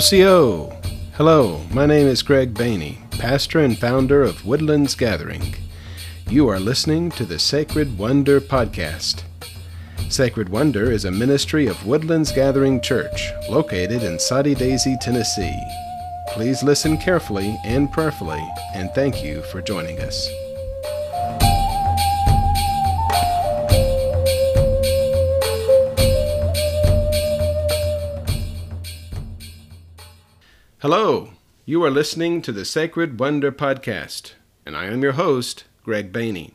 Osiyo! Hello, my name is Greg Bainey, pastor and founder of Woodlands Gathering. You are listening to the Sacred Wonder Podcast. Sacred Wonder is a ministry of Woodlands Gathering Church located in Soddy Daisy, Tennessee. Please listen carefully and prayerfully, and thank you for joining us. Hello, you are listening to the Sacred Wonder Podcast, and I am your host, Greg Bainey.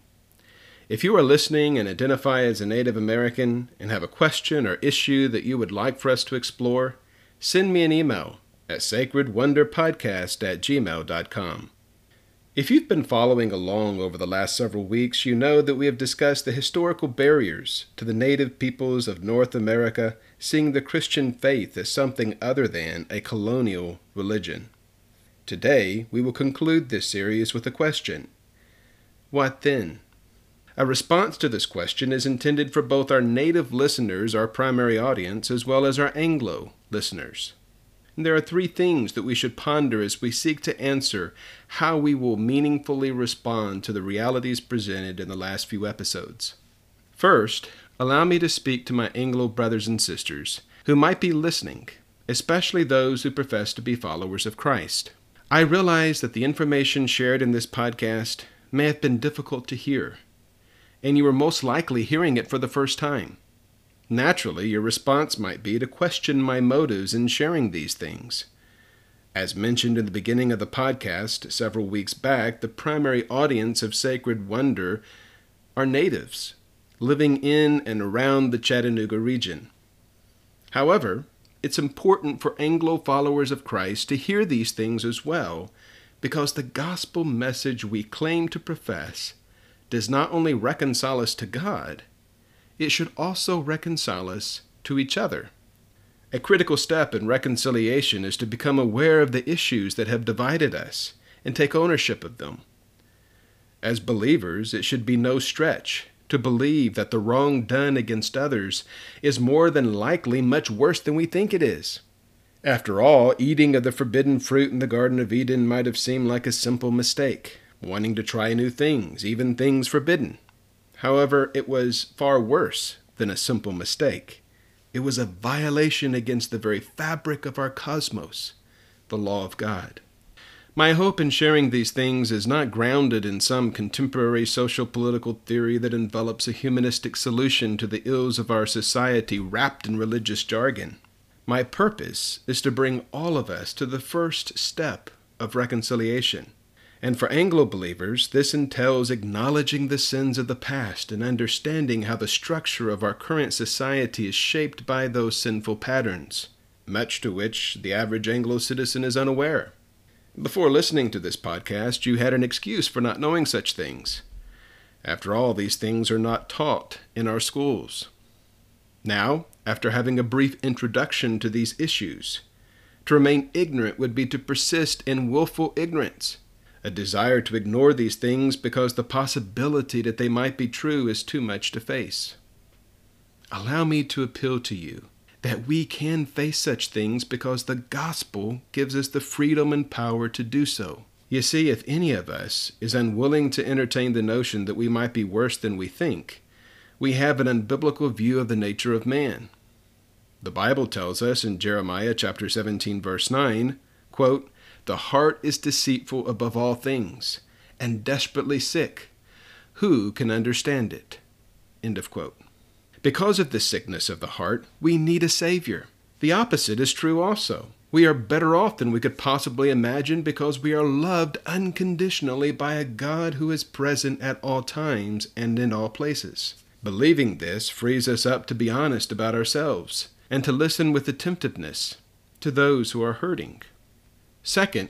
If you are listening and identify as a Native American and have a question or issue that you would like for us to explore, send me an email at sacredwonderpodcast at gmail.com. If you've been following along over the last several weeks, you know that we have discussed the historical barriers to the native peoples of North America seeing the Christian faith as something other than a colonial religion. Today, we will conclude this series with a question What then? A response to this question is intended for both our native listeners, our primary audience, as well as our Anglo listeners. And there are three things that we should ponder as we seek to answer how we will meaningfully respond to the realities presented in the last few episodes. First, allow me to speak to my Anglo brothers and sisters who might be listening, especially those who profess to be followers of Christ. I realize that the information shared in this podcast may have been difficult to hear, and you are most likely hearing it for the first time. Naturally, your response might be to question my motives in sharing these things. As mentioned in the beginning of the podcast several weeks back, the primary audience of Sacred Wonder are natives living in and around the Chattanooga region. However, it's important for Anglo followers of Christ to hear these things as well, because the gospel message we claim to profess does not only reconcile us to God, it should also reconcile us to each other. A critical step in reconciliation is to become aware of the issues that have divided us and take ownership of them. As believers, it should be no stretch to believe that the wrong done against others is more than likely much worse than we think it is. After all, eating of the forbidden fruit in the Garden of Eden might have seemed like a simple mistake, wanting to try new things, even things forbidden. However, it was far worse than a simple mistake. It was a violation against the very fabric of our cosmos, the law of God. My hope in sharing these things is not grounded in some contemporary social political theory that envelops a humanistic solution to the ills of our society wrapped in religious jargon. My purpose is to bring all of us to the first step of reconciliation. And for Anglo believers, this entails acknowledging the sins of the past and understanding how the structure of our current society is shaped by those sinful patterns, much to which the average Anglo citizen is unaware. Before listening to this podcast, you had an excuse for not knowing such things. After all, these things are not taught in our schools. Now, after having a brief introduction to these issues, to remain ignorant would be to persist in willful ignorance, a desire to ignore these things because the possibility that they might be true is too much to face. Allow me to appeal to you that we can face such things because the gospel gives us the freedom and power to do so. You see, if any of us is unwilling to entertain the notion that we might be worse than we think, we have an unbiblical view of the nature of man. The Bible tells us in Jeremiah chapter 17 verse 9, quote, "The heart is deceitful above all things and desperately sick. Who can understand it?" End of quote. Because of the sickness of the heart, we need a Savior. The opposite is true also. We are better off than we could possibly imagine because we are loved unconditionally by a God who is present at all times and in all places. Believing this frees us up to be honest about ourselves and to listen with attentiveness to those who are hurting. Second,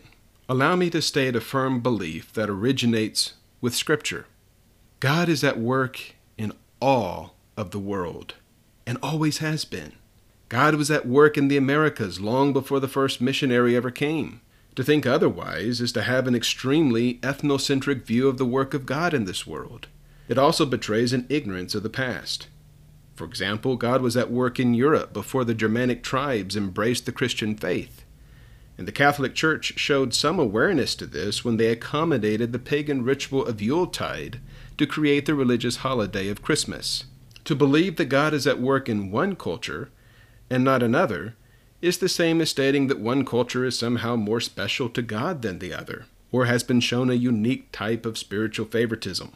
allow me to state a firm belief that originates with Scripture. God is at work in all of the world, and always has been. God was at work in the Americas long before the first missionary ever came. To think otherwise is to have an extremely ethnocentric view of the work of God in this world. It also betrays an ignorance of the past. For example, God was at work in Europe before the Germanic tribes embraced the Christian faith. And the Catholic Church showed some awareness to this when they accommodated the pagan ritual of Yuletide to create the religious holiday of Christmas. To believe that God is at work in one culture and not another is the same as stating that one culture is somehow more special to God than the other, or has been shown a unique type of spiritual favoritism.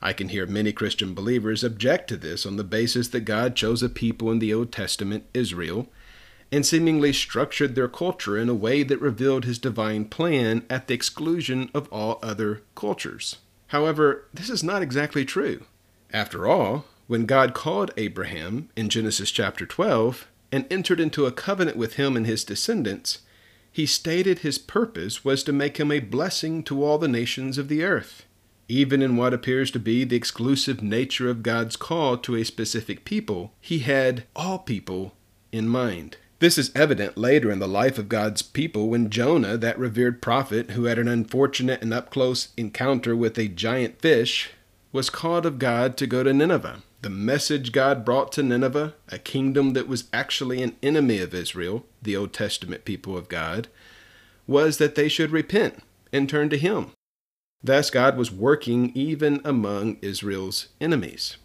I can hear many Christian believers object to this on the basis that God chose a people in the Old Testament, Israel, and seemingly structured their culture in a way that revealed his divine plan at the exclusion of all other cultures. However, this is not exactly true. After all, when God called Abraham in Genesis chapter 12 and entered into a covenant with him and his descendants, he stated his purpose was to make him a blessing to all the nations of the earth. Even in what appears to be the exclusive nature of God's call to a specific people, he had all people in mind. This is evident later in the life of God's people when Jonah, that revered prophet who had an unfortunate and up close encounter with a giant fish, was called of God to go to Nineveh. The message God brought to Nineveh, a kingdom that was actually an enemy of Israel, the Old Testament people of God, was that they should repent and turn to Him. Thus, God was working even among Israel's enemies.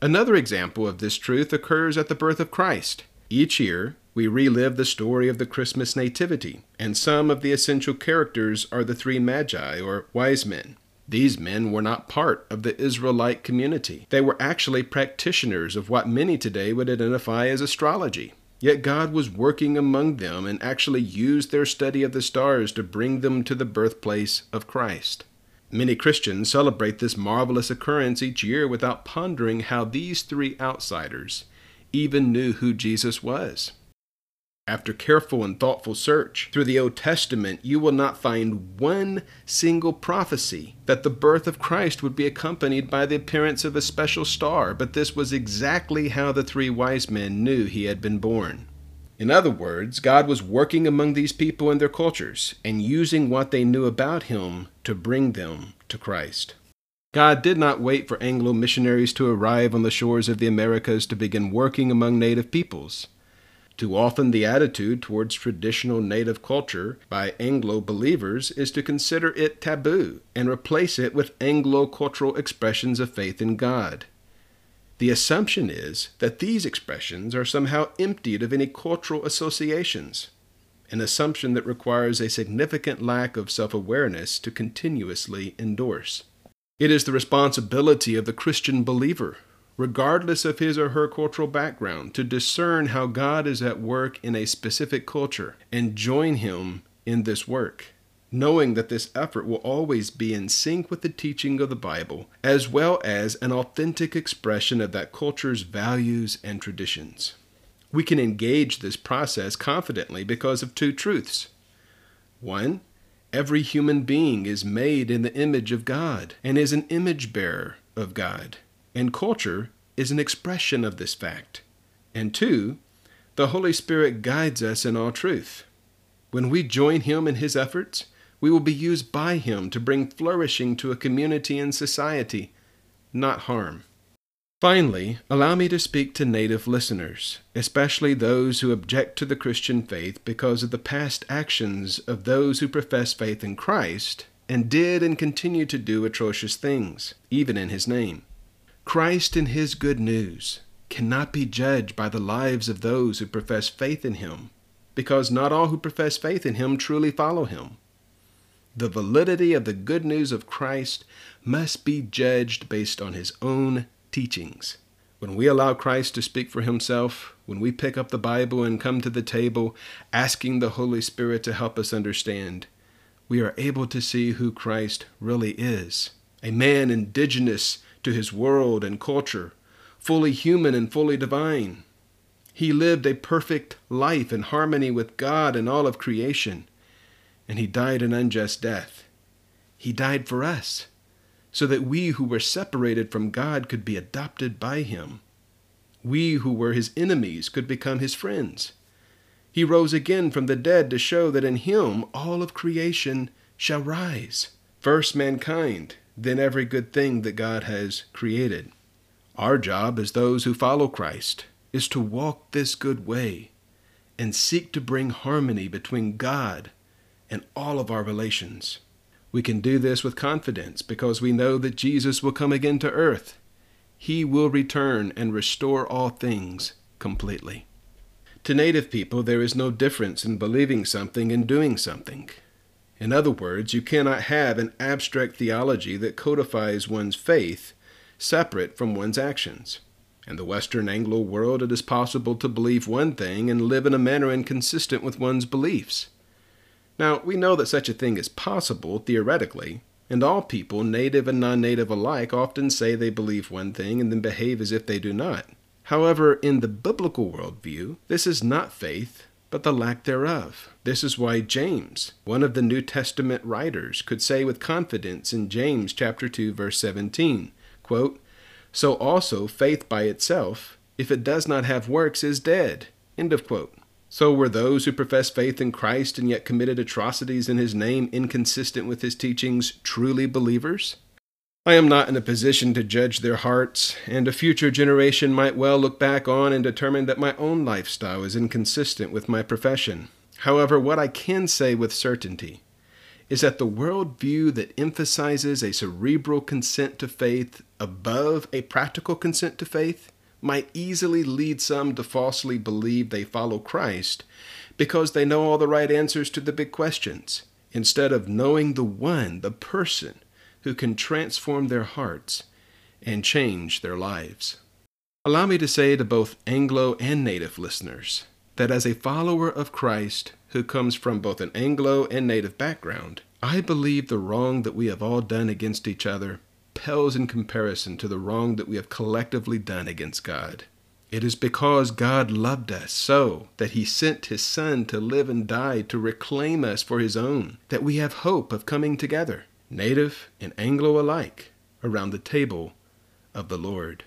Another example of this truth occurs at the birth of Christ. Each year, we relive the story of the Christmas Nativity, and some of the essential characters are the three magi, or wise men. These men were not part of the Israelite community. They were actually practitioners of what many today would identify as astrology. Yet God was working among them and actually used their study of the stars to bring them to the birthplace of Christ. Many Christians celebrate this marvelous occurrence each year without pondering how these three outsiders even knew who Jesus was. After careful and thoughtful search through the Old Testament, you will not find one single prophecy that the birth of Christ would be accompanied by the appearance of a special star, but this was exactly how the three wise men knew he had been born. In other words, God was working among these people and their cultures and using what they knew about him to bring them to Christ. God did not wait for Anglo missionaries to arrive on the shores of the Americas to begin working among native peoples. Too often, the attitude towards traditional native culture by Anglo believers is to consider it taboo and replace it with Anglo cultural expressions of faith in God. The assumption is that these expressions are somehow emptied of any cultural associations, an assumption that requires a significant lack of self awareness to continuously endorse. It is the responsibility of the Christian believer regardless of his or her cultural background, to discern how God is at work in a specific culture and join him in this work, knowing that this effort will always be in sync with the teaching of the Bible, as well as an authentic expression of that culture's values and traditions. We can engage this process confidently because of two truths. One, every human being is made in the image of God and is an image bearer of God and culture is an expression of this fact. And two, the Holy Spirit guides us in all truth. When we join Him in His efforts, we will be used by Him to bring flourishing to a community and society, not harm. Finally, allow me to speak to native listeners, especially those who object to the Christian faith because of the past actions of those who profess faith in Christ and did and continue to do atrocious things, even in His name. Christ and his good news cannot be judged by the lives of those who profess faith in him, because not all who profess faith in him truly follow him. The validity of the good news of Christ must be judged based on his own teachings. When we allow Christ to speak for himself, when we pick up the Bible and come to the table asking the Holy Spirit to help us understand, we are able to see who Christ really is a man indigenous to his world and culture, fully human and fully divine. He lived a perfect life in harmony with God and all of creation, and he died an unjust death. He died for us, so that we who were separated from God could be adopted by him. We who were his enemies could become his friends. He rose again from the dead to show that in him all of creation shall rise. First mankind, than every good thing that God has created. Our job as those who follow Christ is to walk this good way and seek to bring harmony between God and all of our relations. We can do this with confidence because we know that Jesus will come again to earth. He will return and restore all things completely. To native people, there is no difference in believing something and doing something. In other words, you cannot have an abstract theology that codifies one's faith separate from one's actions. In the Western Anglo world, it is possible to believe one thing and live in a manner inconsistent with one's beliefs. Now, we know that such a thing is possible, theoretically, and all people, native and non native alike, often say they believe one thing and then behave as if they do not. However, in the biblical worldview, this is not faith, but the lack thereof. This is why James, one of the New Testament writers, could say with confidence in James chapter 2 verse 17, quote, "So also faith by itself, if it does not have works, is dead." End of quote. So were those who profess faith in Christ and yet committed atrocities in his name inconsistent with his teachings truly believers? I am not in a position to judge their hearts, and a future generation might well look back on and determine that my own lifestyle is inconsistent with my profession. However, what I can say with certainty is that the worldview that emphasizes a cerebral consent to faith above a practical consent to faith might easily lead some to falsely believe they follow Christ because they know all the right answers to the big questions, instead of knowing the one, the person, who can transform their hearts and change their lives. Allow me to say to both Anglo and Native listeners that as a follower of Christ who comes from both an Anglo and Native background, I believe the wrong that we have all done against each other pales in comparison to the wrong that we have collectively done against God. It is because God loved us so that he sent his Son to live and die to reclaim us for his own, that we have hope of coming together native and Anglo alike, around the table of the Lord.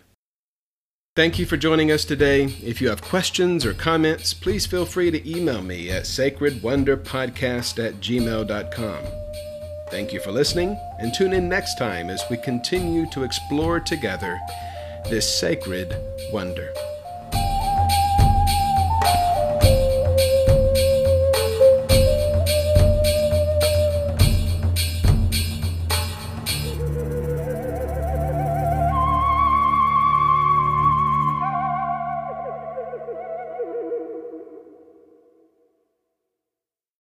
Thank you for joining us today. If you have questions or comments, please feel free to email me at sacredwonderpodcast at gmail.com. Thank you for listening, and tune in next time as we continue to explore together this sacred wonder.